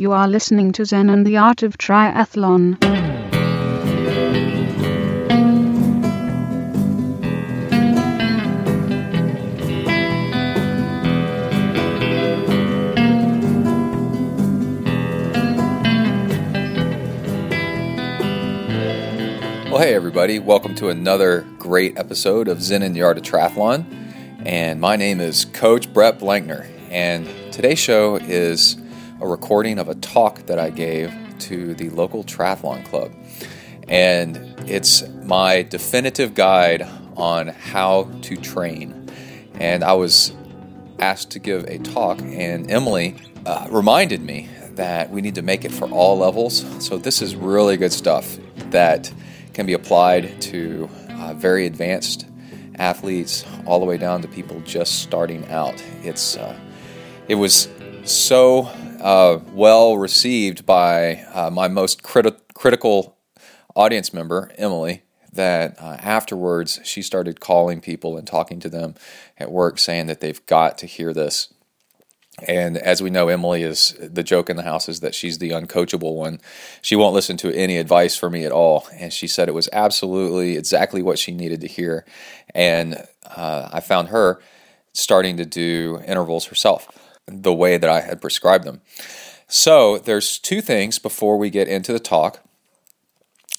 You are listening to Zen and the Art of Triathlon. Well, hey, everybody. Welcome to another great episode of Zen and the Art of Triathlon. And my name is Coach Brett Blankner. And today's show is a recording of a talk that I gave to the local triathlon club. And it's my definitive guide on how to train. And I was asked to give a talk, and Emily uh, reminded me that we need to make it for all levels. So, this is really good stuff that can be applied to uh, very advanced athletes all the way down to people just starting out. It's uh, it was so uh, well received by uh, my most criti- critical audience member, Emily, that uh, afterwards she started calling people and talking to them at work, saying that they've got to hear this. And as we know, Emily is the joke in the house is that she's the uncoachable one. She won't listen to any advice for me at all. And she said it was absolutely exactly what she needed to hear. And uh, I found her starting to do intervals herself the way that I had prescribed them. So there's two things before we get into the talk.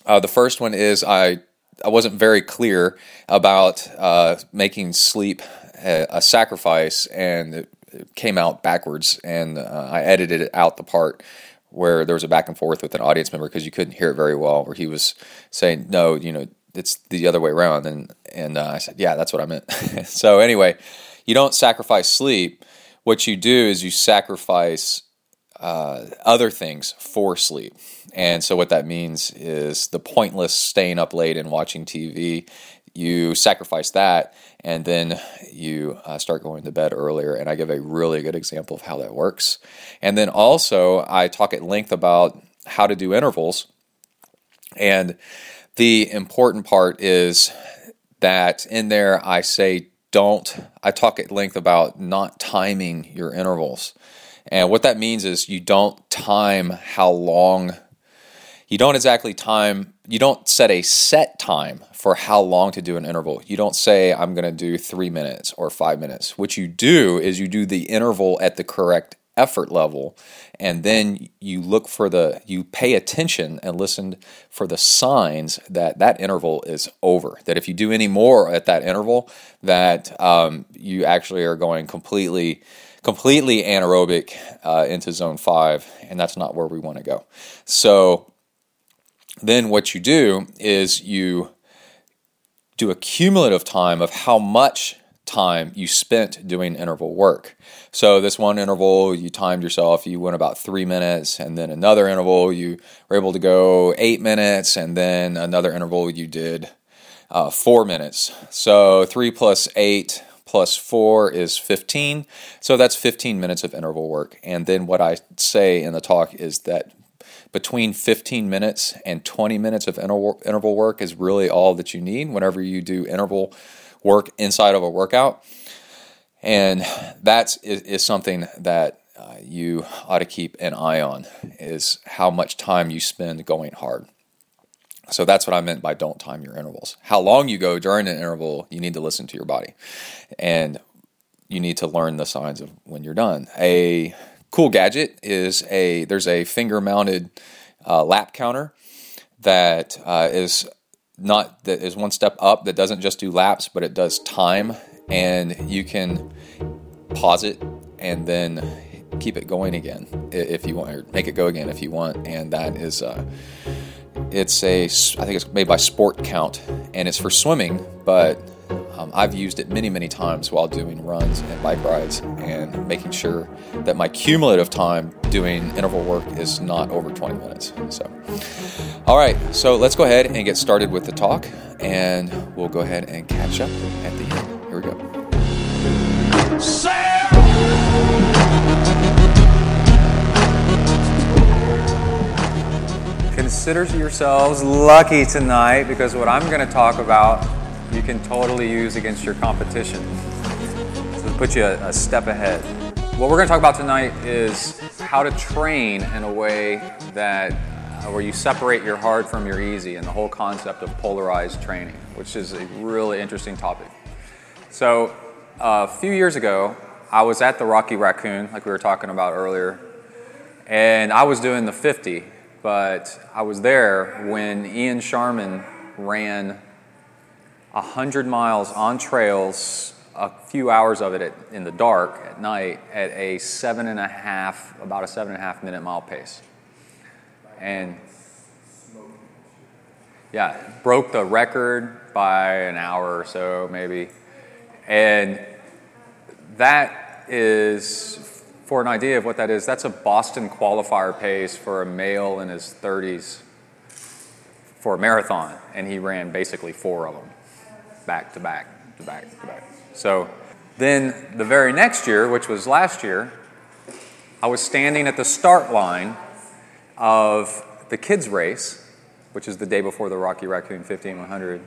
Uh, the first one is I I wasn't very clear about uh, making sleep a, a sacrifice, and it, came out backwards. And uh, I edited out the part where there was a back and forth with an audience member because you couldn't hear it very well, where he was saying, "No, you know, it's the other way around." And and uh, I said, "Yeah, that's what I meant." so anyway, you don't sacrifice sleep. What you do is you sacrifice uh, other things for sleep. And so, what that means is the pointless staying up late and watching TV, you sacrifice that, and then you uh, start going to bed earlier. And I give a really good example of how that works. And then also, I talk at length about how to do intervals. And the important part is that in there, I say, don't, I talk at length about not timing your intervals. And what that means is you don't time how long, you don't exactly time, you don't set a set time for how long to do an interval. You don't say, I'm going to do three minutes or five minutes. What you do is you do the interval at the correct effort level and then you look for the you pay attention and listen for the signs that that interval is over. That if you do any more at that interval that um, you actually are going completely completely anaerobic uh, into zone five and that's not where we want to go. So then what you do is you do a cumulative time of how much time you spent doing interval work. So, this one interval, you timed yourself, you went about three minutes, and then another interval, you were able to go eight minutes, and then another interval, you did uh, four minutes. So, three plus eight plus four is 15. So, that's 15 minutes of interval work. And then, what I say in the talk is that between 15 minutes and 20 minutes of interval, interval work is really all that you need whenever you do interval work inside of a workout. And that is, is something that uh, you ought to keep an eye on is how much time you spend going hard. So that's what I meant by don't time your intervals. How long you go during an interval, you need to listen to your body. And you need to learn the signs of when you're done. A cool gadget is a there's a finger mounted uh, lap counter that uh, is not that is one step up that doesn't just do laps but it does time. And you can pause it and then keep it going again if you want or make it go again if you want. And that is uh, it's a i think it's made by SportCount. And it's for swimming but um, I've used it many, many times while doing runs and bike rides and making sure that my cumulative time doing interval work is not over 20 minutes. So, all right, so let's go ahead and get started with the talk, and we'll go ahead and catch up at the end. Here we go. Consider yourselves lucky tonight because what I'm going to talk about you can totally use against your competition. So put you a, a step ahead. What we're going to talk about tonight is how to train in a way that uh, where you separate your hard from your easy and the whole concept of polarized training, which is a really interesting topic. So, uh, a few years ago, I was at the Rocky Raccoon, like we were talking about earlier, and I was doing the 50, but I was there when Ian Sharman ran 100 miles on trails, a few hours of it at, in the dark at night at a seven and a half, about a seven and a half minute mile pace. And yeah, broke the record by an hour or so, maybe. And that is, for an idea of what that is, that's a Boston qualifier pace for a male in his 30s for a marathon. And he ran basically four of them, back to back to back to back. So then the very next year, which was last year, I was standing at the start line of the kids' race, which is the day before the Rocky Raccoon 15100.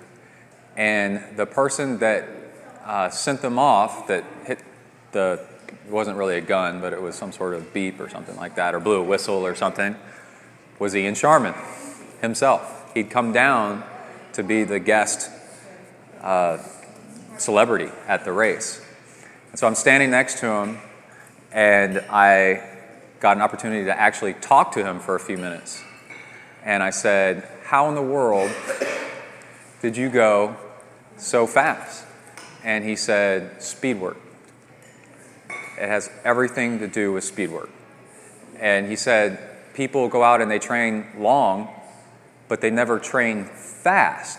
And the person that uh, sent them off, that hit the, it wasn't really a gun, but it was some sort of beep or something like that, or blew a whistle or something, was Ian Sharman himself. He'd come down to be the guest uh, celebrity at the race. And so I'm standing next to him, and I got an opportunity to actually talk to him for a few minutes. And I said, How in the world did you go so fast? And he said, Speed work. It has everything to do with speed work. And he said, People go out and they train long, but they never train fast.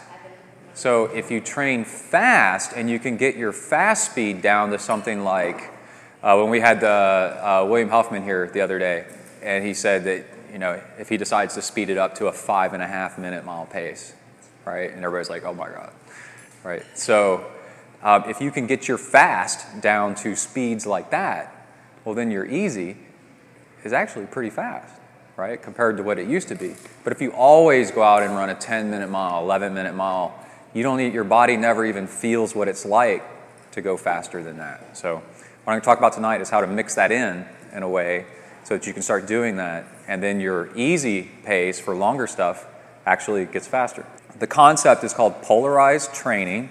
So if you train fast and you can get your fast speed down to something like uh, when we had the, uh, William Huffman here the other day, and he said that you know if he decides to speed it up to a five and a half minute mile pace, right? And everybody's like, oh my god, right? So um, if you can get your fast down to speeds like that, well then your easy is actually pretty fast, right? Compared to what it used to be. But if you always go out and run a 10 minute mile, 11 minute mile, you don't need, your body never even feels what it's like to go faster than that. So, what I'm going to talk about tonight is how to mix that in in a way so that you can start doing that, and then your easy pace for longer stuff actually gets faster. The concept is called polarized training,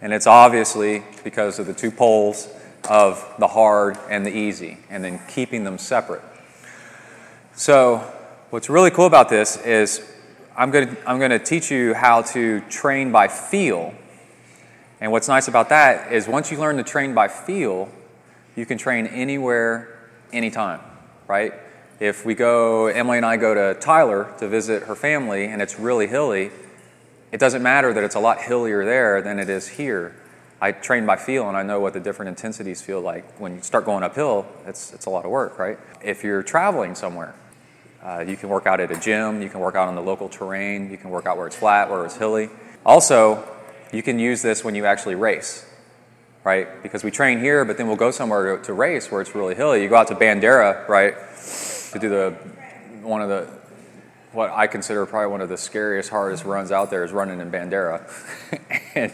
and it's obviously because of the two poles of the hard and the easy, and then keeping them separate. So, what's really cool about this is I'm going, to, I'm going to teach you how to train by feel. And what's nice about that is once you learn to train by feel, you can train anywhere, anytime, right? If we go, Emily and I go to Tyler to visit her family and it's really hilly, it doesn't matter that it's a lot hillier there than it is here. I train by feel and I know what the different intensities feel like. When you start going uphill, it's, it's a lot of work, right? If you're traveling somewhere, uh, you can work out at a gym, you can work out on the local terrain, you can work out where it's flat, where it's hilly. Also, you can use this when you actually race, right? Because we train here, but then we'll go somewhere to, race where it's really hilly. You go out to Bandera, right, to do the one of the what I consider probably one of the scariest, hardest runs out there is running in Bandera. and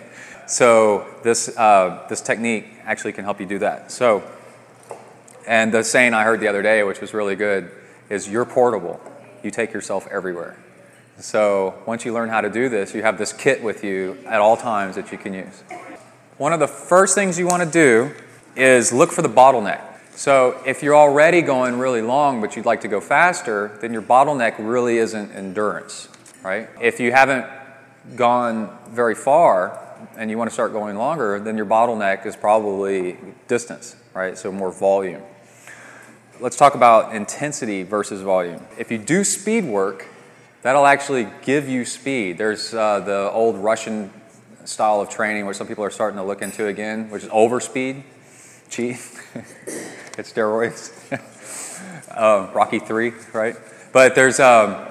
so this uh, this technique actually can help you do that. So, and the saying I heard the other day, which was really good is you're portable. You take yourself everywhere. So once you learn how to do this, you have this kit with you at all times that you can use. One of the first things you want to do is look for the bottleneck. So if you're already going really long but you'd like to go faster, then your bottleneck really isn't endurance, right? If you haven't gone very far and you want to start going longer, then your bottleneck is probably distance, right? So more volume let's talk about intensity versus volume. If you do speed work, that'll actually give you speed. There's uh, the old Russian style of training, which some people are starting to look into again, which is overspeed, cheat, it's steroids. um, Rocky three, right? But there's um,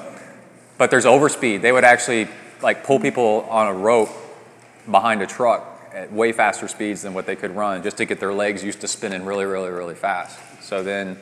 but there's overspeed. They would actually like pull people on a rope behind a truck at way faster speeds than what they could run, just to get their legs used to spinning really, really, really fast. So then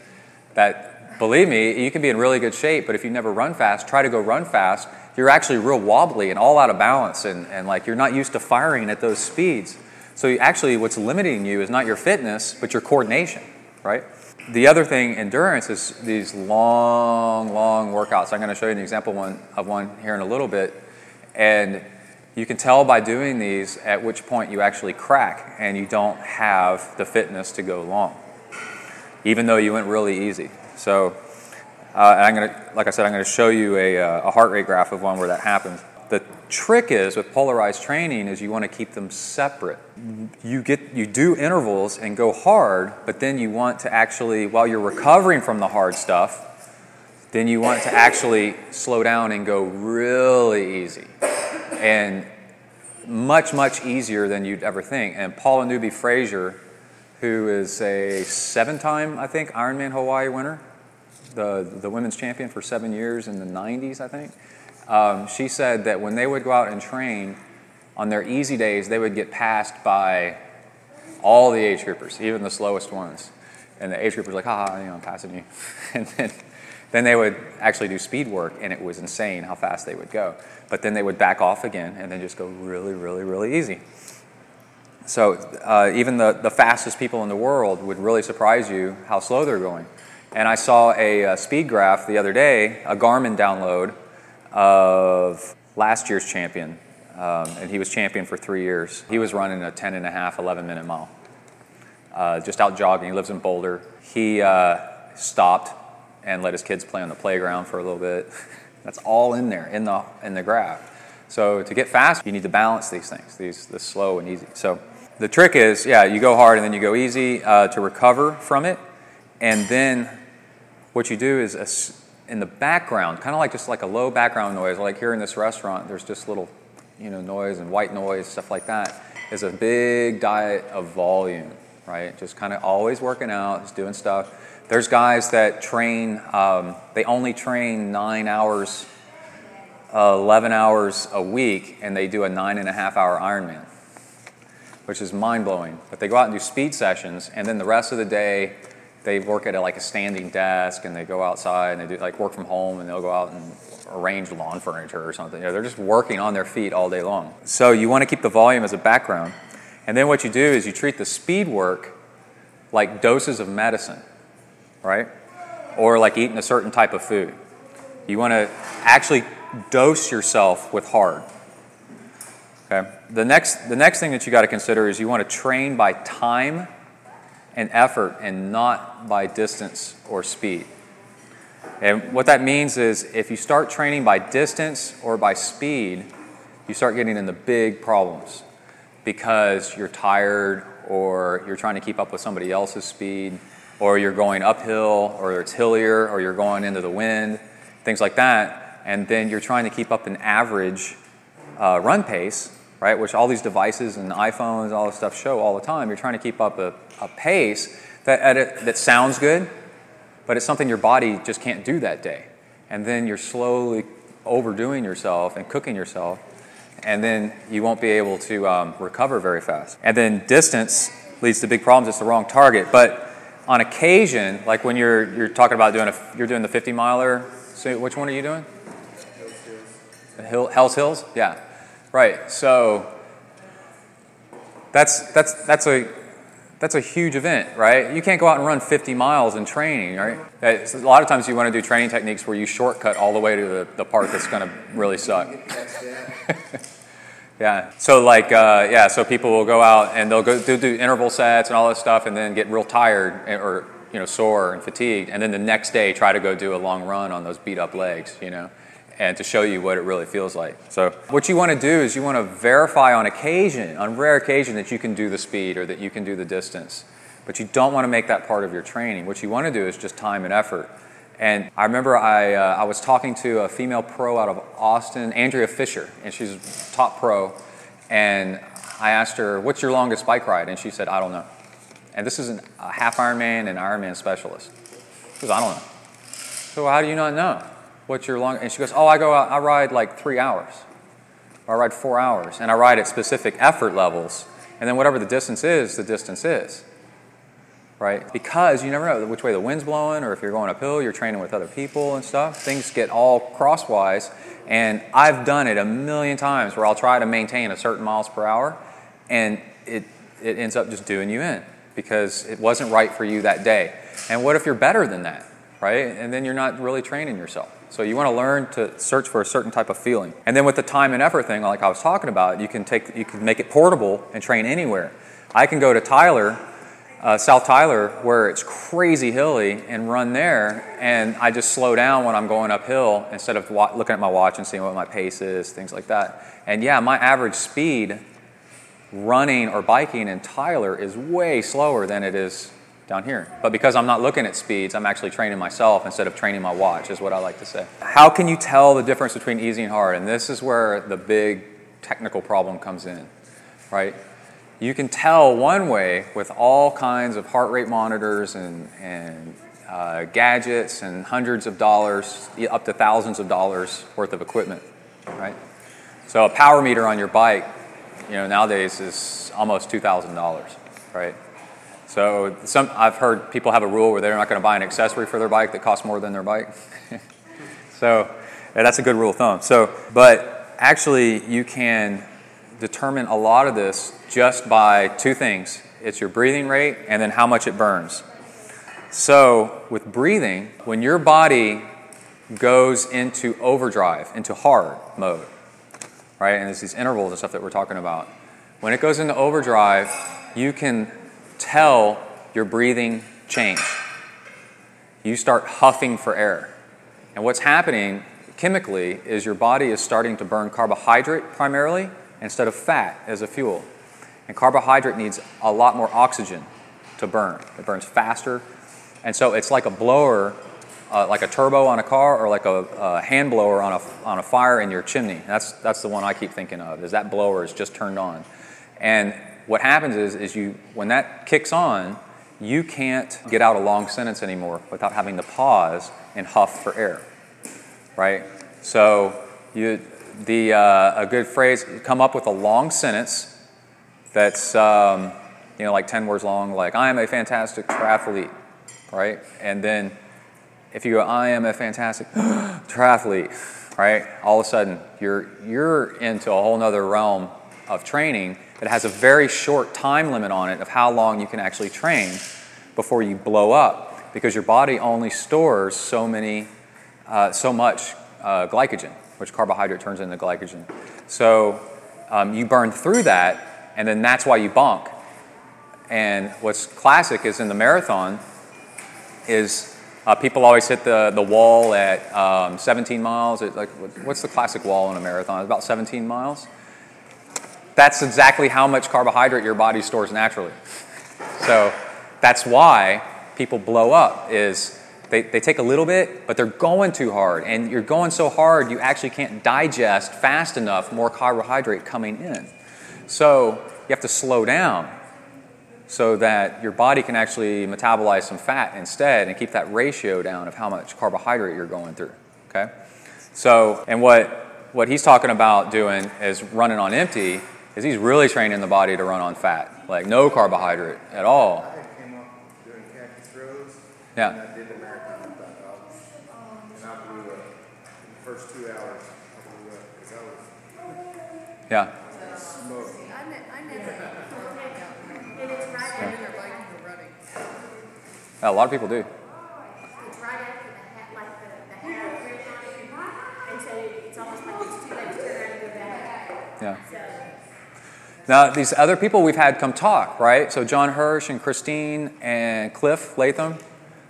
that believe me, you can be in really good shape, but if you never run fast, try to go run fast, you're actually real wobbly and all out of balance and, and like you're not used to firing at those speeds. So you, actually what's limiting you is not your fitness, but your coordination, right? the other thing, endurance, is these long, long workouts. I'm going to show you an example one, of one here in a little bit. And you can tell by doing these at which point you actually crack and you don't have the fitness to go long, even though you went really easy. So, uh, I'm to, like I said, I'm to show you a, uh, a heart rate graph of one where that happens. The trick is with polarized training is you want to keep them separate. You get you do intervals and go hard, but then you want to actually while you're recovering from the hard stuff, then you want to actually slow down and go really easy. And much much easier than you'd ever think. And Paula Newby Fraser, who is a seven-time I think Ironman Hawaii winner, the the women's champion for 7 years in the 90s, I think um, she said that when they would go out and train, on their easy days, they would get passed by all the age groupers, even the slowest ones. And the age groupers were like, ha, you know, I'm passing you. and then, then they would actually do speed work, and it was insane how fast they would go. But then they would back off again and then just go really, really, really easy. So uh, even the, the fastest people in the world would really surprise you how slow they're going. And I saw a, a speed graph the other day, a Garmin download of last year's champion, um, and he was champion for three years. He was running a 10 and a half, 11 minute mile, uh, just out jogging. He lives in Boulder. He uh, stopped and let his kids play on the playground for a little bit. That's all in there in the in the graph. So to get fast, you need to balance these things, these the slow and easy. So the trick is, yeah, you go hard and then you go easy uh, to recover from it, and then what you do is in the background, kind of like just like a low background noise, like here in this restaurant, there's just little, you know, noise and white noise, stuff like that, is a big diet of volume, right? Just kind of always working out, just doing stuff. There's guys that train, um, they only train nine hours, uh, 11 hours a week, and they do a nine and a half hour Ironman, which is mind blowing. But they go out and do speed sessions, and then the rest of the day, they work at a, like a standing desk and they go outside and they do like work from home and they'll go out and arrange lawn furniture or something. You know, they're just working on their feet all day long. So you want to keep the volume as a background. And then what you do is you treat the speed work like doses of medicine, right? Or like eating a certain type of food. You want to actually dose yourself with hard. Okay? The next, the next thing that you got to consider is you want to train by time and effort and not by distance or speed. And what that means is if you start training by distance or by speed, you start getting into big problems because you're tired or you're trying to keep up with somebody else's speed or you're going uphill or it's hillier or you're going into the wind, things like that. And then you're trying to keep up an average uh, run pace right? Which all these devices and iPhones, all this stuff show all the time. You're trying to keep up a, a pace that, a, that sounds good, but it's something your body just can't do that day. And then you're slowly overdoing yourself and cooking yourself, and then you won't be able to um, recover very fast. And then distance leads to big problems. It's the wrong target. But on occasion, like when you're you're talking about doing a you're doing the 50 miler. So which one are you doing? Hill, Hell's Hills. Yeah. Right. So that's that's that's a that's a huge event, right? You can't go out and run 50 miles in training, right? A lot of times you want to do training techniques where you shortcut all the way to the, the part that's going to really suck. yeah. So like, uh, yeah. So people will go out and they'll go do, do interval sets and all this stuff, and then get real tired or you know sore and fatigued, and then the next day try to go do a long run on those beat up legs, you know and to show you what it really feels like. So, what you want to do is you want to verify on occasion, on rare occasion, that you can do the speed or that you can do the distance. But you don't want to make that part of your training. What you want to do is just time and effort. And I remember I, uh, I was talking to a female pro out of Austin, Andrea Fisher, and she's a top pro. And I asked her, What's your longest bike ride? And she said, I don't know. And this is an, a half Ironman and Ironman specialist. She goes, I don't know. So, how do you not know? What's your long? And she goes, Oh, I go out, I ride like three hours. Or I ride four hours. And I ride at specific effort levels. And then whatever the distance is, the distance is. Right? Because you never know which way the wind's blowing, or if you're going uphill, you're training with other people and stuff. Things get all crosswise. And I've done it a million times where I'll try to maintain a certain miles per hour, and it, it ends up just doing you in because it wasn't right for you that day. And what if you're better than that, right? And then you're not really training yourself. So you want to learn to search for a certain type of feeling. And then with the time and effort thing, like I was talking about, you can take you can make it portable and train anywhere. I can go to Tyler, uh, South Tyler, where it's crazy hilly, and run there, and I just slow down when I'm going uphill instead of wa- looking at my watch and seeing what my pace is, things like that. And yeah, my average speed running or biking in Tyler is way slower than it is down here. But because I'm not looking at speeds, I'm actually training myself instead of training my watch, is what I like to say. How can you tell the difference between easy and hard? And this is where the big technical problem comes in, right? You can tell one way with all kinds of heart rate monitors and, and uh, gadgets and hundreds of dollars, up to thousands of dollars worth of equipment, right? So a power meter on your bike, you know, nowadays is almost two thousand dollars, right? So some I've heard people have a rule where they're not going to buy an accessory for their bike that costs more than their bike. so that's a good rule of thumb. So, but actually, you can determine a lot of this just by two things: it's your breathing rate and then how much it burns. So with breathing, when your body goes into overdrive, into hard mode, right? And there's these intervals and stuff that we're talking about. When it goes into overdrive, you can tell your breathing change. You start huffing for air. And what's happening chemically is your body is starting to burn carbohydrate primarily instead of fat as a fuel. And carbohydrate needs a lot more oxygen to burn. It burns faster. And so it's like a blower uh, like a turbo on a car or like a, a, hand blower on a, on a fire in your chimney. That's, that's the one I keep thinking of, is that blower is just turned on. And what happens is, is you, when that kicks on, you can't get out a long sentence anymore without having to pause and huff for air, right? So you, the, uh, a good phrase, come up with a long sentence that's, um, you know, like 10 words long, like, I am a fantastic triathlete, right? And then if you go, I am a fantastic triathlete, right? All of a sudden, you're, you're into a whole nother realm of training that has a very short time limit on it of how long you can actually train before you blow up because your body only stores so many, uh, so much uh, glycogen, which carbohydrate turns into glycogen. So um, you burn through that, and then that's why you bonk. And what's classic is in the marathon is uh, people always hit the, the wall at um, 17 miles. It, like, what's the classic wall in a marathon? It's about 17 miles. That's exactly how much carbohydrate your body stores naturally. So that's why people blow up is they, they take a little bit, but they're going too hard. And you're going so hard, you actually can't digest fast enough more carbohydrate coming in. So you have to slow down so that your body can actually metabolize some fat instead and keep that ratio down of how much carbohydrate you're going through. Okay? So, and what, what he's talking about doing is running on empty, is he's really training the body to run on fat, like no carbohydrate at all. Yeah. Yeah. Yeah, a lot of people do. It's right after the like the, the and so it's almost like it's too late to turn around and go back. Yeah. Now, these other people we've had come talk, right? So, John Hirsch and Christine and Cliff Latham,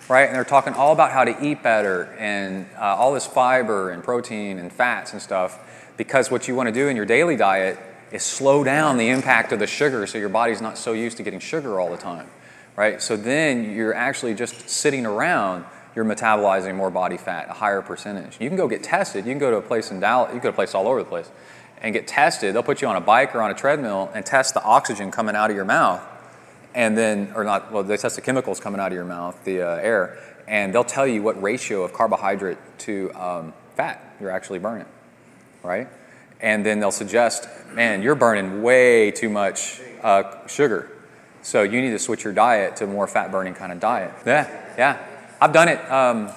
right? And they're talking all about how to eat better and uh, all this fiber and protein and fats and stuff. Because what you want to do in your daily diet is slow down the impact of the sugar so your body's not so used to getting sugar all the time right? So then you're actually just sitting around, you're metabolizing more body fat, a higher percentage. You can go get tested. You can go to a place in Dallas, you can go to a place all over the place and get tested. They'll put you on a bike or on a treadmill and test the oxygen coming out of your mouth. And then, or not, well, they test the chemicals coming out of your mouth, the uh, air, and they'll tell you what ratio of carbohydrate to um, fat you're actually burning, right? And then they'll suggest, man, you're burning way too much uh, sugar so you need to switch your diet to a more fat burning kind of diet. Yeah, yeah. I've done it um,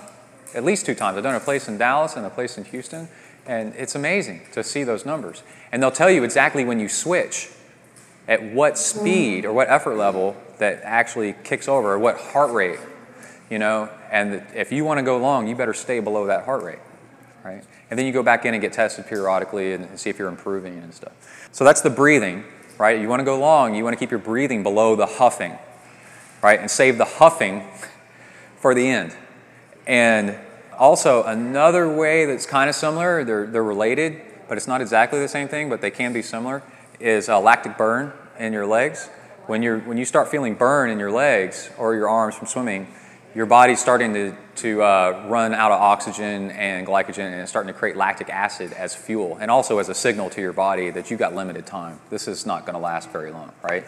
at least two times. I've done a place in Dallas and a place in Houston, and it's amazing to see those numbers. And they'll tell you exactly when you switch, at what speed or what effort level that actually kicks over, or what heart rate. you know, and if you want to go long, you better stay below that heart rate, right? And then you go back in and get tested periodically and see if you're improving and stuff. So that's the breathing, right? You want to go long, you want to keep your breathing below the huffing, right? And save the huffing for the end. And also, another way that's kind of similar, they're, they're related, but it's not exactly the same thing, but they can be similar, is a lactic burn in your legs. When, you're, when you start feeling burn in your legs or your arms from swimming, your body's starting to, to uh, run out of oxygen and glycogen and it's starting to create lactic acid as fuel and also as a signal to your body that you've got limited time. This is not going to last very long, right?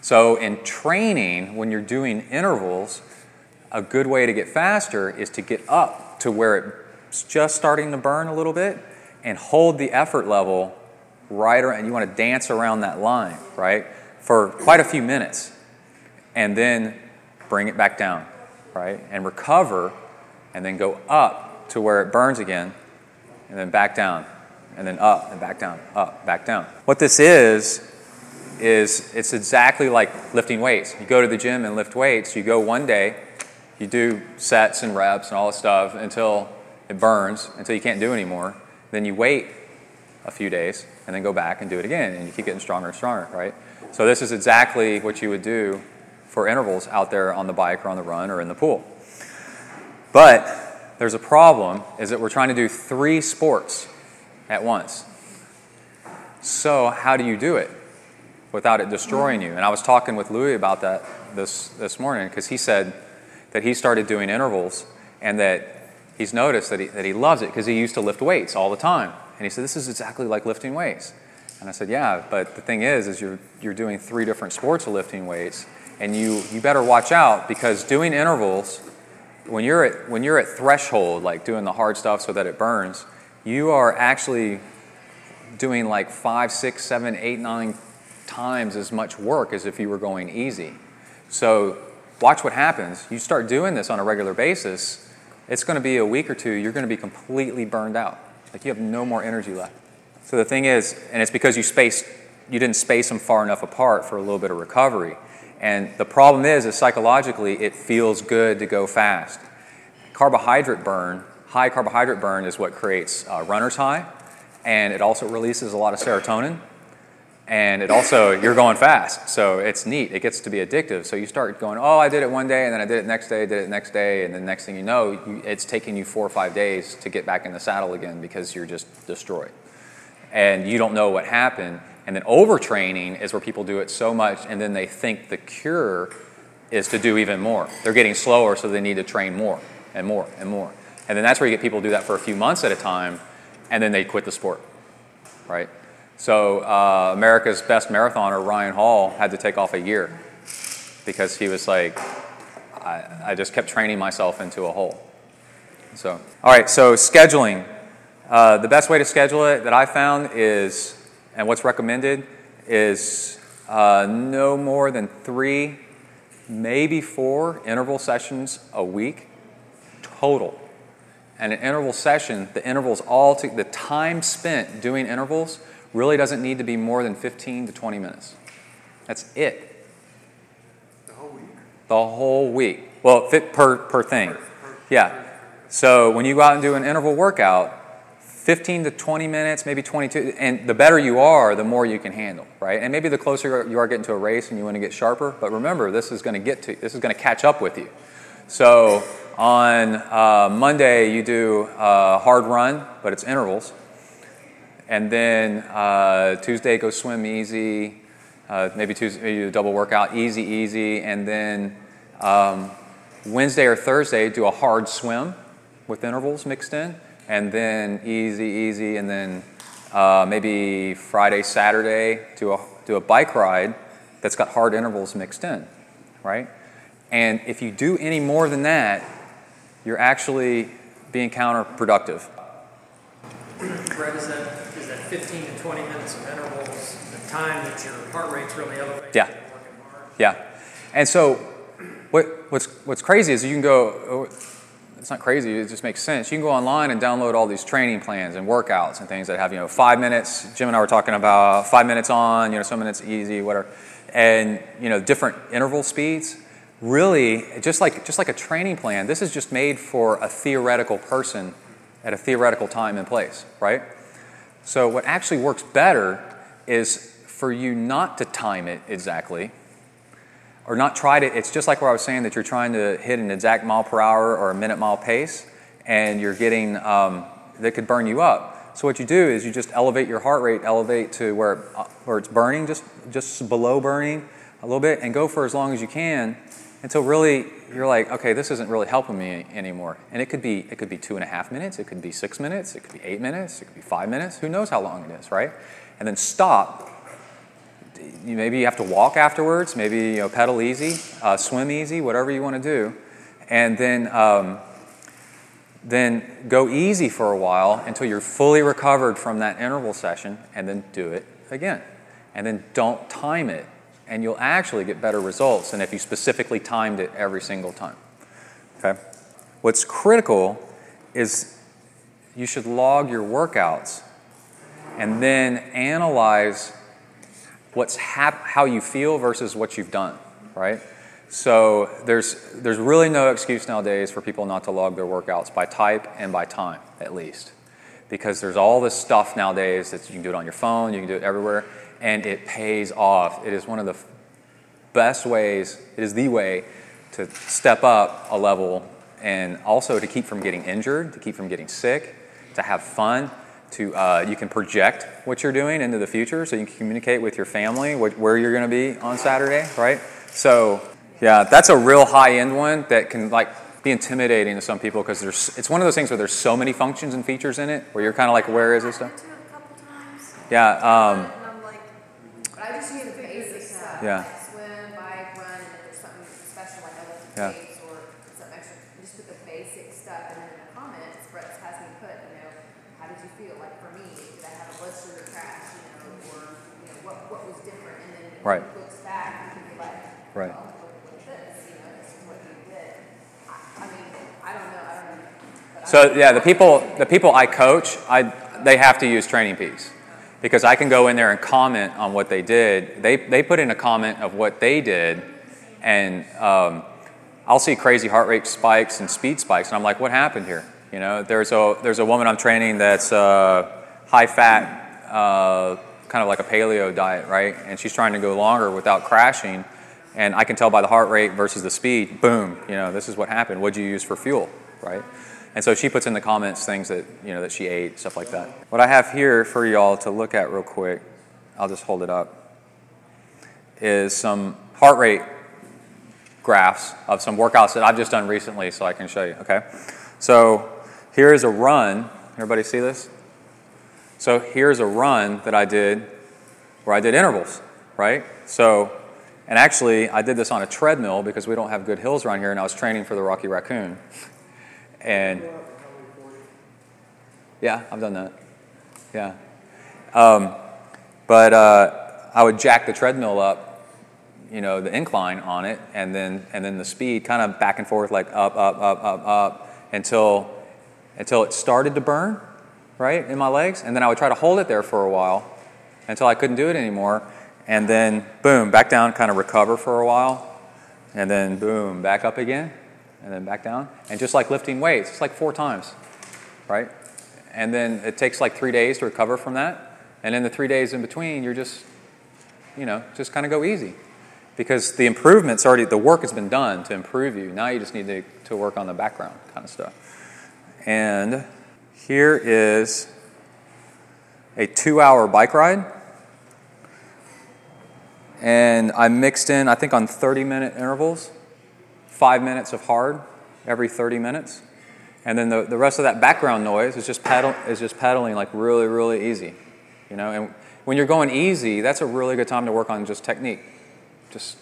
So, in training, when you're doing intervals, a good way to get faster is to get up to where it's just starting to burn a little bit and hold the effort level right around. You want to dance around that line, right, for quite a few minutes and then bring it back down right? And recover and then go up to where it burns again and then back down and then up and back down, up, back down. What this is, is it's exactly like lifting weights. You go to the gym and lift weights, you go one day, you do sets and reps and all this stuff until it burns, until you can't do anymore. Then you wait a few days and then go back and do it again, and you keep getting stronger and stronger, right? So, this is exactly what you would do for intervals out there on the bike or on the run or in the pool. But there's a problem is that we're trying to do three sports at once. So how do you do it without it destroying you? And I was talking with Louis about that this this morning because he said that he started doing intervals and that he's noticed that he, that he loves it because he used to lift weights all the time. And he said, This is exactly like lifting weights. And I said, Yeah, but the thing is, is you're, you're doing three different sports of lifting weights and you, you better watch out because doing intervals, when you're, at, when you're at threshold, like doing the hard stuff so that it burns, you are actually doing like five, six, seven, eight, nine times as much work as if you were going easy. So watch what happens. You start doing this on a regular basis, it's going to be a week or two, you're going to be completely burned out. Like you have no more energy left. So the thing is, and it's because you spaced, you didn't space them far enough apart for a little bit of recovery. And the problem is, is psychologically, it feels good to go fast. Carbohydrate burn, high carbohydrate burn, is what creates uh, runner's high, and it also releases a lot of serotonin. And it also, you're going fast, so it's neat. It gets to be addictive. So you start going, oh, I did it one day, and then I did it next day, did it next day, and the next thing you know, you, it's taking you four or five days to get back in the saddle again because you're just destroyed. And you don't know what happened, and then overtraining is where people do it so much and then they think the cure is to do even more. They're getting slower, so they need to train more and more and more. And then that's where you get people do that for a few months at a time and then they quit the sport, right? So uh, America's best marathoner, Ryan Hall, had to take off a year because he was like, I, I just kept training myself into a hole. So, all right, so scheduling. Uh, the best way to schedule it that I found is and what's recommended is uh, no more than three, maybe four interval sessions a week total. And an interval session, the intervals all to, the time spent doing intervals really doesn't need to be more than 15 to 20 minutes. That's it. The whole week? The whole week. Well, fit per, per thing. Yeah. So when you go out and do an interval workout, 15 to 20 minutes, maybe 22. And the better you are, the more you can handle, right? And maybe the closer you are getting to a race and you want to get sharper. But remember, this is going to get to, this is going to catch up with you. So on uh, Monday, you do a hard run, but it's intervals. And then uh, Tuesday, go swim easy. Uh, maybe Tuesday, a double workout, easy, easy. And then um, Wednesday or Thursday, do a hard swim with intervals mixed in and then easy, easy, and then uh, maybe Friday, Saturday, do a, do a bike ride that's got hard intervals mixed in, right? And if you do any more than that, you're actually being counterproductive. That 15 to 20 minutes of intervals the time that your heart rate's really elevated? Yeah. Yeah. And so what, what's, what's crazy is you can go, oh, it's not crazy, it just makes sense. You can go online and download all these training plans and workouts and things that have, you know, five minutes, Jim and I were talking about five minutes on, you know, some minutes easy, whatever, and, you know, different interval speeds. really just like just like a training plan this is just made for a theoretical person at a theoretical time and place right so what actually works better is for you not to time it exactly or not try to it's just like what i was saying that you're trying to hit an exact mile per hour or a minute mile pace and you're getting um, that could burn you up. So what you do is you just elevate your heart rate elevate to where, where it's burning just just below burning a little bit and go for as long as you can until really you're like, okay, this isn't really helping me anymore. And it could be it could be two and a half minutes, it could be six minutes, it could be eight minutes, it could be five minutes. Who knows how long it is, right? And then stop. Maybe you have to walk afterwards. Maybe you know pedal easy, uh, swim easy, whatever you want to do, and then um, then go easy for a while until you're fully recovered from that interval session, and then do it again. And then don't time it and you'll actually get better results than if you specifically timed it every single time. Okay? What's critical is you should log your workouts and then analyze what's hap- how you feel versus what you've done, right? So there's there's really no excuse nowadays for people not to log their workouts by type and by time at least. Because there's all this stuff nowadays that you can do it on your phone, you can do it everywhere and it pays off. It is one of the best ways, it is the way to step up a level and also to keep from getting injured, to keep from getting sick, to have fun. To uh, you can project what you're doing into the future, so you can communicate with your family what, where you're going to be on Saturday, right? So, yeah, that's a real high end one that can like be intimidating to some people because there's it's one of those things where there's so many functions and features in it where you're kind of like, where is this stuff? Yeah. Um, yeah. Like swim, bike, run, and if there's something special like I lift Yeah. weights or something extra, just put the basic stuff, and then in the comments, Brett has me put, you know, how did you feel? Like for me, did I have a blood sugar crash, you know, or you know, what what was different? And then when Right. he looks back, you can be like, Right. well, look, look at this, you know, this is what you did. I, I mean, I don't know, I don't know. So yeah, the people the people I coach, I they have to use TrainingPeaks because I can go in there and comment on what they did. They they put in a comment of what they did, and um, I'll see crazy heart rate spikes and speed spikes, and I'm like, what happened here? You know, there's a there's a woman I'm training that's uh, high fat, uh, kind of like a paleo diet, right? And she's trying to go longer without crashing. And I can tell by the heart rate versus the speed, boom, you know, this is what happened. What'd you use for fuel, right? And so she puts in the comments things that, you know, that she ate, stuff like that. What I have here for y'all to look at real quick, I'll just hold it up, is some heart rate graphs of some workouts that I've just done recently so I can show you, okay? So here is a run. Everybody see this? So here's a run that I did where I did intervals, right? So, and actually, I did this on a treadmill because we don't have good hills around here, and I was training for the Rocky Raccoon. And yeah, I've done that. Yeah. Um, but uh, I would jack the treadmill up, you know, the incline on it, and then and then the speed kind of back and forth, like up, up, up, up, up, until until it started to burn, right, in my legs, and then I would try to hold it there for a while until I couldn't do it anymore, and then boom, back down, kind of recover for a while, and then boom, back up again, and then back down, and just like lifting weights, it's like four times, right? And then it takes like three days to recover from that, and in the three days in between, you're just, you know, just kind of go easy, because the improvements already, the work has been done to improve you. Now you just need to, to work on the background kind of stuff. And here is a two-hour bike ride and I mixed in, I think on 30 minute intervals, five minutes of hard every 30 minutes. And then the, the rest of that background noise is just, pedal, is just pedaling like really, really easy. You know, and when you're going easy, that's a really good time to work on just technique. Just,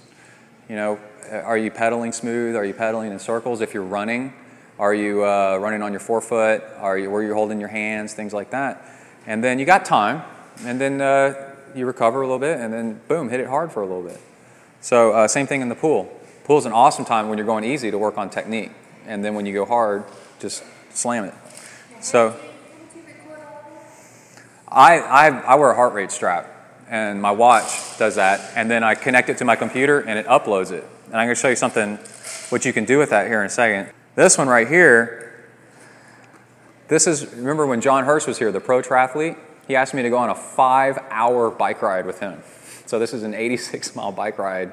you know, are you pedaling smooth? Are you pedaling in circles? If you're running, are you uh, running on your forefoot? Are you where you're holding your hands? Things like that. And then you got time, and then uh, you recover a little bit, and then boom, hit it hard for a little bit. So uh, same thing in the pool. Pool is an awesome time when you're going easy to work on technique, and then when you go hard, just slam it. So I, I, I wear a heart rate strap and my watch does that, and then I connect it to my computer and it uploads it. And I'm going to show you something what you can do with that here in a second. This one right here, this is remember when John Hurst was here, the pro triathlete. He asked me to go on a five-hour bike ride with him. So this is an 86-mile bike ride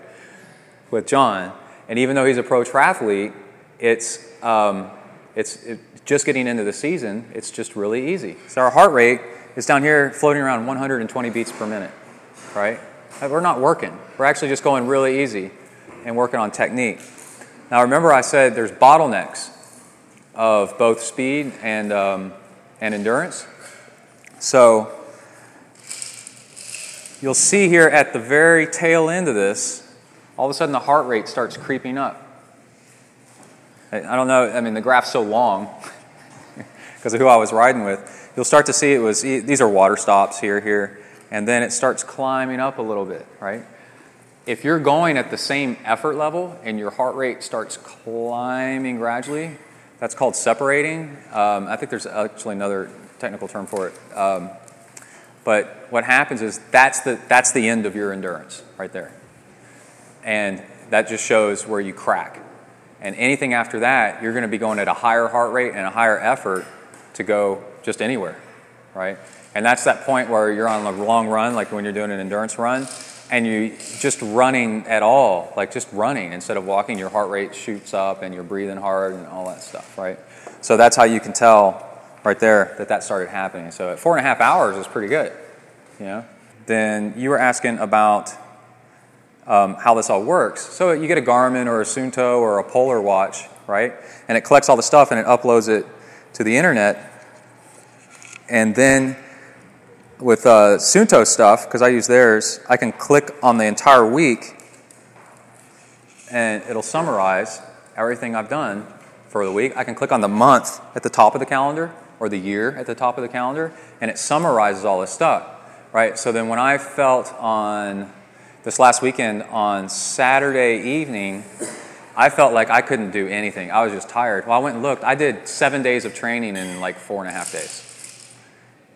with John. And even though he's a pro triathlete, it's um, it's it, just getting into the season. It's just really easy. So our heart rate is down here floating around 120 beats per minute, right? We're not working. We're actually just going really easy and working on technique. Now, remember, I said there's bottlenecks of both speed and, um, and endurance. So, you'll see here at the very tail end of this, all of a sudden the heart rate starts creeping up. I don't know, I mean, the graph's so long because of who I was riding with. You'll start to see it was, these are water stops here, here, and then it starts climbing up a little bit, right? If you're going at the same effort level and your heart rate starts climbing gradually, that's called separating. Um, I think there's actually another technical term for it. Um, but what happens is that's the, that's the end of your endurance right there. And that just shows where you crack. And anything after that, you're going to be going at a higher heart rate and a higher effort to go just anywhere, right? And that's that point where you're on a long run, like when you're doing an endurance run, and you just running at all, like just running instead of walking, your heart rate shoots up and you're breathing hard and all that stuff, right? So that's how you can tell right there that that started happening. So at four and a half hours is pretty good, you know. Then you were asking about um, how this all works. So you get a Garmin or a Suunto or a Polar watch, right? And it collects all the stuff and it uploads it to the internet. And then with uh, Suunto stuff, because I use theirs, I can click on the entire week and it'll summarize everything I've done for the week. I can click on the month at the top of the calendar or the year at the top of the calendar, and it summarizes all this stuff, right? So then when I felt on this last weekend on Saturday evening, I felt like I couldn't do anything. I was just tired. Well, I went and looked. I did seven days of training in like four and a half days.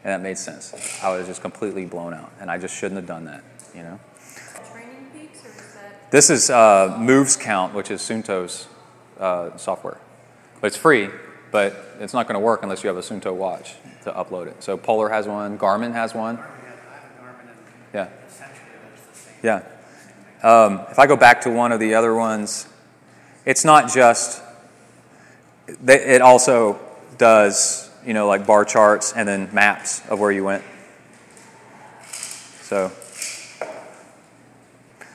And that made sense. I was just completely blown out, and I just shouldn't have done that, you know? TrainingPeaks or is that? This is uh, Movescount, which is Suunto's uh, software. But it's free, but it's not going to work unless you have a Suunto watch to upload it. So Polar has one, Garmin has one. Yeah. Yeah. Um, if I go back to one of the other ones, it's not just, it also does, you know, like bar charts and then maps of where you went. So,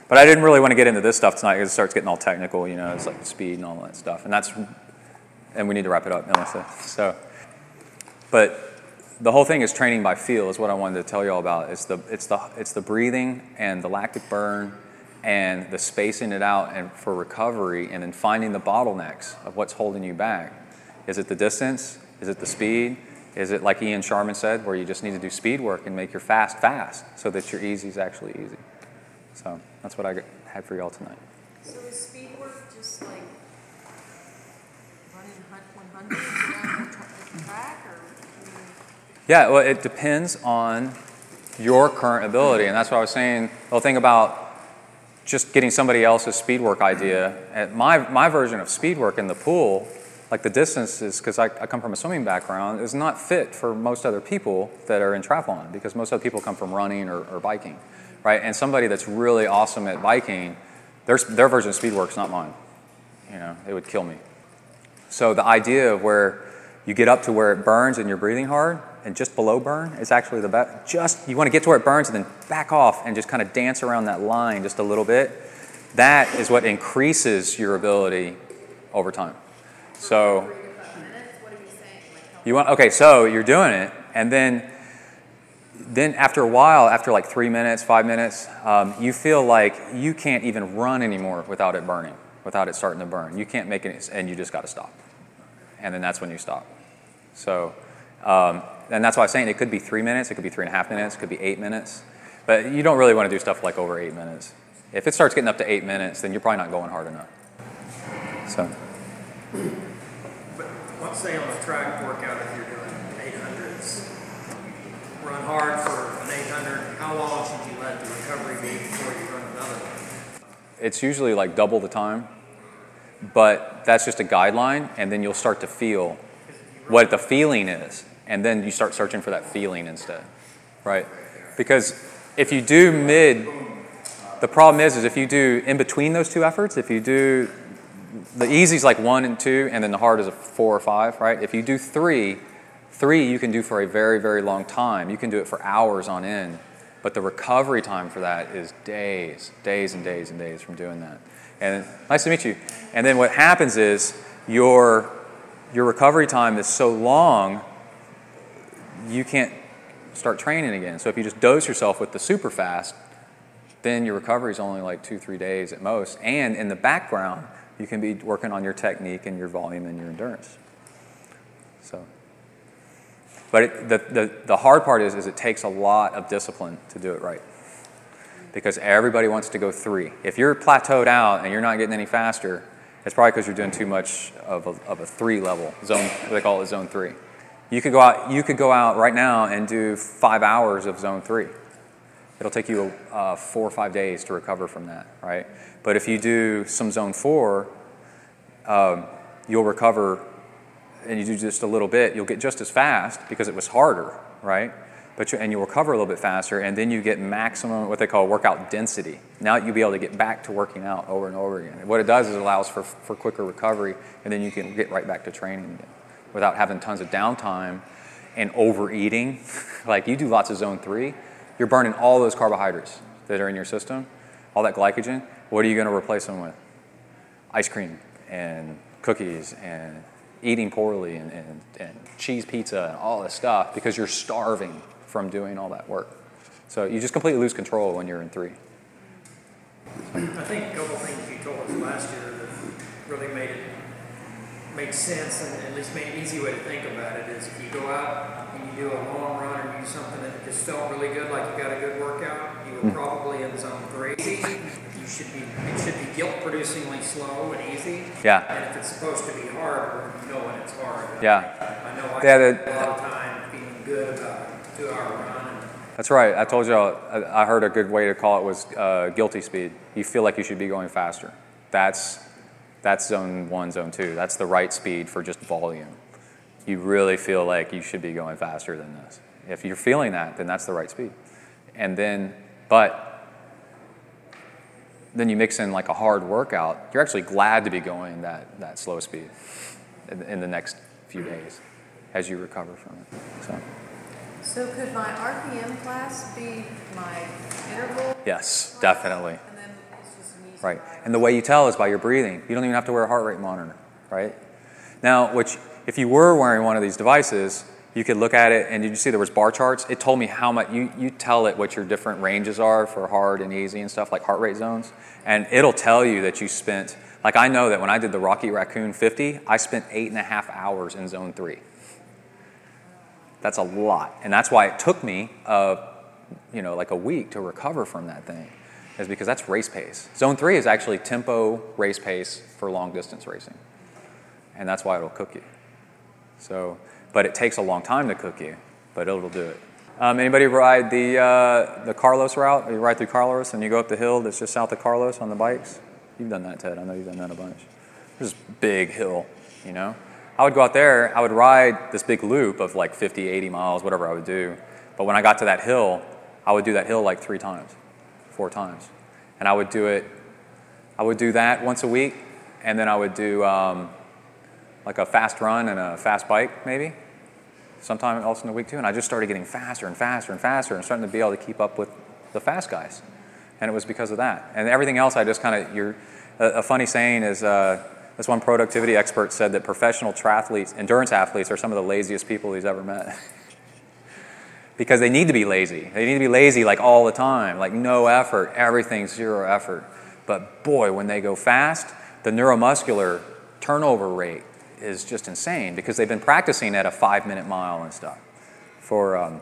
but I didn't really want to get into this stuff tonight because it starts getting all technical, you know, it's like speed and all that stuff. And that's, and we need to wrap it up, Melissa. So, but the whole thing is training by feel is what I wanted to tell you all about. It's the it's the it's the breathing and the lactic burn and the spacing it out and for recovery and then finding the bottlenecks of what's holding you back. Is it the distance? Is it the speed? Is it like Ian Sharman said, where you just need to do speed work and make your fast fast so that your easy is actually easy? So that's what I had for y'all tonight. So is speed work just like running 100 around the tra- the track or? I mean, Yeah, well, it depends on your current ability, and that's what I was saying. The thing about just getting somebody else's speed work idea. And my my version of speed work in the pool, like the distances, because I, I come from a swimming background, is not fit for most other people that are in triathlon because most other people come from running or, or biking, right? And somebody that's really awesome at biking, their their version of speed work's not mine. You know, it would kill me. So the idea of where you get up to where it burns and you're breathing hard, and just below burn is actually the best. Just you want to get to where it burns and then back off and just kind of dance around that line just a little bit. That is what increases your ability over time. So you want okay, so you're doing it, and then then after a while, after like three minutes, five minutes, um, you feel like you can't even run anymore without it burning, without it starting to burn. You can't make it, and you just got to stop, and then that's when you stop. So, um, and that's why I was saying it could be three minutes, it could be three and a half minutes, it could be eight minutes, but you don't really want to do stuff like over eight minutes. If it starts getting up to eight minutes, then you're probably not going hard enough. So. But let's say on a track workout, if you're doing 800s, run hard for an 800, how long should you let the recovery be before you run another one? It's usually like double the time but that's just a guideline, and then you'll start to feel what the feeling is, and then you start searching for that feeling instead, right? Because if you do mid, the problem is, is if you do in between those two efforts, if you do the easy is like one and two, and then the hard is a four or five, right? If you do three, three you can do for a very, very long time. You can do it for hours on end, but the recovery time for that is days, days and days and days from doing that. And nice to meet you. And then what happens is your your recovery time is so long, you can't start training again. So if you just dose yourself with the super fast, then your recovery is only like two, three days at most. And in the background, you can be working on your technique and your volume and your endurance. So, but it, the, the, the hard part is, is it takes a lot of discipline to do it right. Because everybody wants to go three. If you're plateaued out and you're not getting any faster, it's probably because you're doing too much of a, of a three level zone. They call it zone three. You could go out. You could go out right now and do five hours of zone three. It'll take you uh, four or five days to recover from that, right? But if you do some zone four, um, you'll recover, and you do just a little bit. You'll get just as fast because it was harder, right? But you, and you'll recover a little bit faster, and then you get maximum what they call workout density. Now you'll be able to get back to working out over and over again. What it does is it allows for, for quicker recovery, and then you can get right back to training again without having tons of downtime and overeating. like you do lots of zone three, you're burning all those carbohydrates that are in your system, all that glycogen. What are you going to replace them with? Ice cream and cookies and eating poorly and, and, and cheese pizza and all this stuff because you're starving from doing all that work. So you just completely lose control when you're in three. I think a couple things you told us last year that really made it make sense and at least made an easy way to think about it is if you go out and you do a long run or you do something that just felt really good, like you got a good workout, you were mm. probably in zone three. You should be it should be guilt producingly slow and easy. Yeah. And if it's supposed to be hard, you know when it's hard. Yeah. I know I yeah, spent a lot of time feeling good about run. That's right. I told you. I heard a good way to call it was uh, guilty speed. You feel like you should be going faster. That's that's zone one, zone two. That's the right speed for just volume. You really feel like you should be going faster than this. If you're feeling that, then that's the right speed. And then, but then you mix in like a hard workout. You're actually glad to be going that that slow speed in, in the next few days as you recover from it. So. So could my RPM class be my interval? Yes, definitely. And then it's just an easy Right. ride. And the way you tell is by your breathing. You don't even have to wear a heart rate monitor, right? Now, which if you were wearing one of these devices, you could look at it and did you see there was bar charts? It told me how much you, you tell it what your different ranges are for hard and easy and stuff like heart rate zones. And it'll tell you that you spent like I know that when I did the Rocky Raccoon 50, I spent eight and a half hours in zone three. That's a lot. And that's why it took me, you know, like a week to recover from that thing, is because that's race pace. Zone three is actually tempo race pace for long distance racing. And that's why it'll cook you. So, but it takes a long time to cook you, but it'll do it. Um, anybody ride the, uh, the Carlos route? You ride through Carlos and you go up the hill that's just south of Carlos on the bikes? You've done that, Ted. I know you've done that a bunch. There's big hill, you know? I would go out there, I would ride this big loop of like 50, 80 miles, whatever I would do. But when I got to that hill, I would do that hill like three times, four times. And I would do it, I would do that once a week, and then I would do um, like a fast run and a fast bike maybe, sometime else in the week too. And I just started getting faster and faster and faster and starting to be able to keep up with the fast guys. And it was because of that. And everything else, I just kind of, you're, a, a, funny saying is, uh, this one productivity expert said that professional triathletes, endurance athletes, are some of the laziest people he's ever met. because they need to be lazy. They need to be lazy like all the time, like no effort, everything zero effort. But boy, when they go fast, the neuromuscular turnover rate is just insane because they've been practicing at a five minute mile and stuff for, um,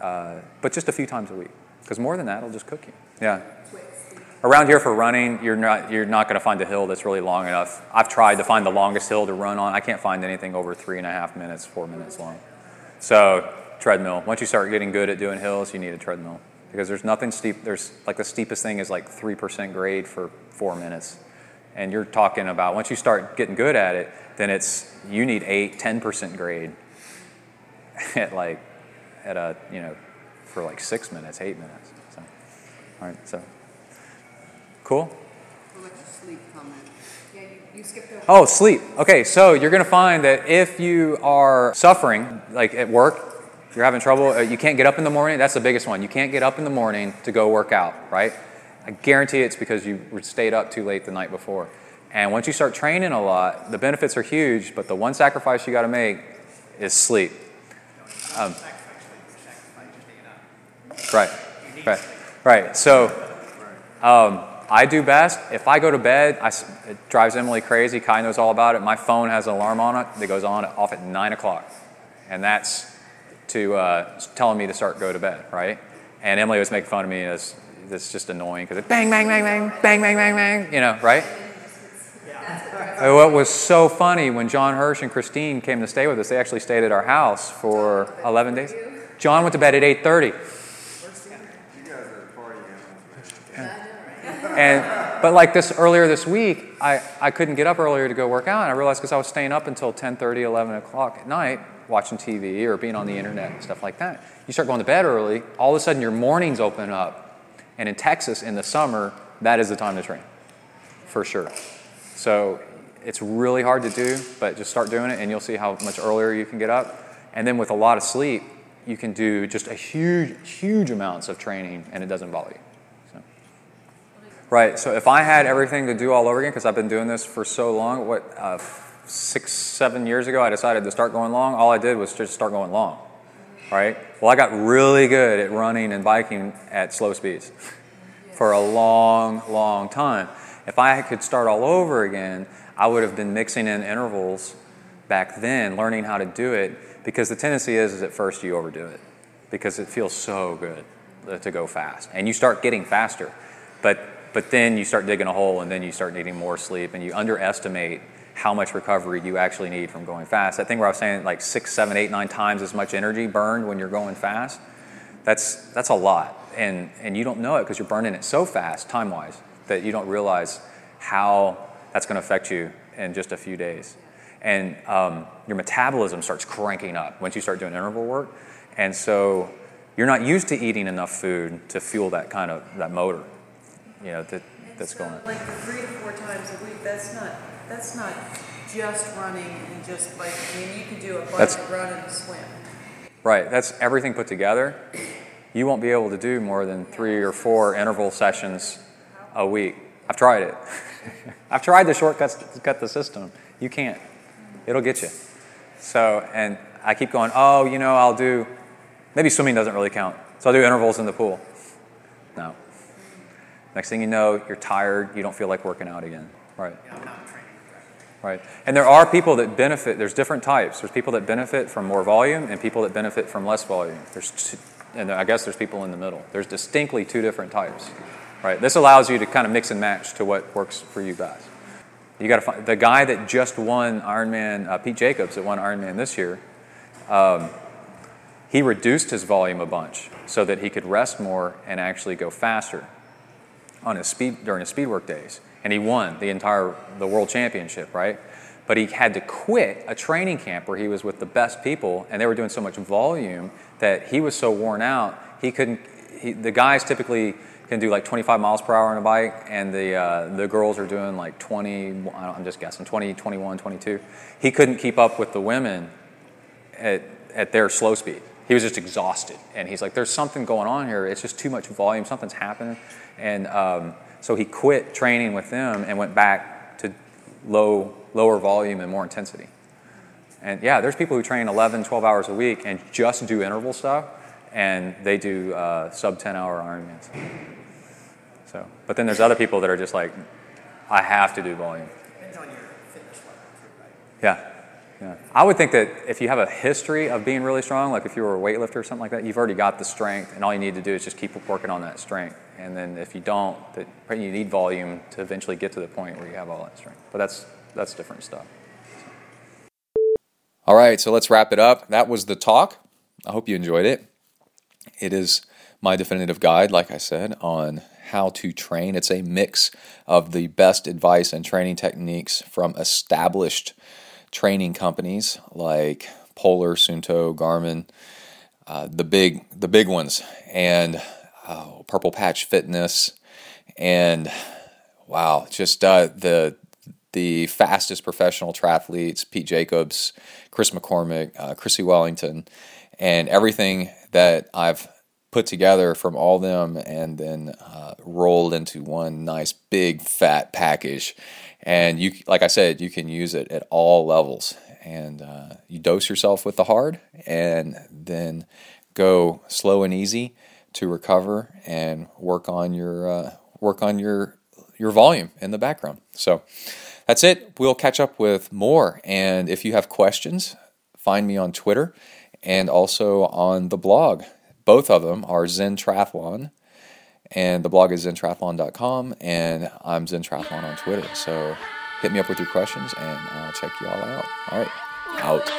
uh, but just a few times a week. Because more than that, it'll just cook you. Yeah around here for running, you're not you're not going to find a hill that's really long enough. I've tried to find the longest hill to run on. I can't find anything over three and a half minutes, four minutes long. So treadmill. Once you start getting good at doing hills, you need a treadmill because there's nothing steep. There's like the steepest thing is like 3% grade for four minutes. And you're talking about once you start getting good at it, then it's you need 8, 10% grade at like, at a, you know, for like six minutes, eight minutes. So, all right, so cool. Sleep? Yeah, you, you. Oh, sleep. Okay, so you're going to find that if you are suffering, like at work, you're having trouble, uh, you can't get up in the morning, that's the biggest one. You can't get up in the morning to go work out, right? I guarantee it's because you stayed up too late the night before. And once you start training a lot, the benefits are huge, but the one sacrifice you got to make is sleep. Um, right, right, right. So um, I do best if I go to bed. I, it drives Emily crazy. Kai knows all about it. My phone has an alarm on it that goes on off at nine o'clock, and that's to uh, telling me to start go to bed, right? And Emily was making fun of me as that's just annoying because it bang, bang, bang, bang, bang, bang, bang, bang, you know, right? Uh, What was so funny when John Hirsch and Christine came to stay with us, they actually stayed at our house for 11 days. John went to bed at 8:30. You guys are party animals, man. And but like this earlier this week, I, I couldn't get up earlier to go work out. And I realized because I was staying up until 10:30, 11 o'clock at night watching TV or being on the internet and stuff like that. You start going to bed early, all of a sudden your mornings open up. And in Texas in the summer, that is the time to train, for sure. So it's really hard to do, but just start doing it and you'll see how much earlier you can get up. And then with a lot of sleep, you can do just a huge, huge amounts of training and it doesn't bother you. Right. So if I had everything to do all over again, because I've been doing this for so long, what uh, six, seven years ago, I decided to start going long. All I did was just start going long. Right. Well, I got really good at running and biking at slow speeds for a long, long time. If I could start all over again, I would have been mixing in intervals back then, learning how to do it. Because the tendency is, is at first you overdo it because it feels so good uh, to go fast, and you start getting faster. But but then you start digging a hole, and then you start needing more sleep, and you underestimate how much recovery you actually need from going fast. That thing where I was saying like six, seven, eight, nine times as much energy burned when you're going fast. That's that's a lot, and and you don't know it because you're burning it so fast, time wise, that you don't realize how that's going to affect you in just a few days. And um, your metabolism starts cranking up once you start doing interval work, and so you're not used to eating enough food to fuel that kind of that motor, you know, that, that's So, going. Like three to four times a week, that's not, that's not just running and just like, I mean, you can do a bike, That's- a run, and a swim. Right, that's everything put together. You won't be able to do more than three or four interval sessions a week. I've tried it. I've tried the shortcuts to cut the system. You can't. It'll get you. So, and I keep going, oh, you know, I'll do, maybe swimming doesn't really count. So I'll do intervals in the pool. No. Next thing you know, you're tired, you don't feel like working out again. Right. Right. And there are people that benefit, there's different types. There's people that benefit from more volume and people that benefit from less volume. There's two, and I guess there's people in the middle. There's distinctly two different types. Right. This allows you to kind of mix and match to what works for you guys. You got to find the guy that just won Ironman, uh, Pete Jacobs, that won Ironman this year. Um, he reduced his volume a bunch so that he could rest more and actually go faster on his speed during his speed work days, and he won the entire the world championship, right? But he had to quit a training camp where he was with the best people, and they were doing so much volume that he was so worn out he couldn't. He, the guys typically can do like 25 miles per hour on a bike, and the uh, the girls are doing like 20. I'm just guessing 20, 21, 22. He couldn't keep up with the women at, at their slow speed. He was just exhausted. And he's like, there's something going on here. It's just too much volume. Something's happening. And um, so he quit training with them and went back to low, lower volume and more intensity. And yeah, there's people who train 11, 12 hours a week and just do interval stuff, and they do uh, sub 10 hour Ironmans. So, but then there's other people that are just like, I have to do volume. Depends on your fitness level, too, right? Yeah. Yeah. I would think that if you have a history of being really strong, like if you were a weightlifter or something like that, you've already got the strength, and all you need to do is just keep working on that strength. And then if you don't, that you need volume to eventually get to the point where you have all that strength. But that's that's different stuff. All right, so let's wrap it up. That was the talk. I hope you enjoyed it. It is my definitive guide, like I said, on how to train. It's a mix of the best advice and training techniques from established training companies like Polar, Suunto, Garmin, uh, the big the big ones, and uh, Purple Patch Fitness, and wow, just uh, the the fastest professional triathletes, Pete Jacobs, Chris McCormick, uh, Chrissie Wellington, and everything that I've put together from all them and then uh, rolled into one nice big fat package. And you, like I said, you can use it at all levels. And uh, you dose yourself with the hard, and then go slow and easy to recover and work on your uh, work on your your volume in the background. So that's it. We'll catch up with more. And if you have questions, find me on Twitter and also on the blog. Both of them are Zen Triathlon, and the blog is zentriathlon.com, and I'm zentrathlon on Twitter. So hit me up with your questions, and I'll check you all out. All right, out.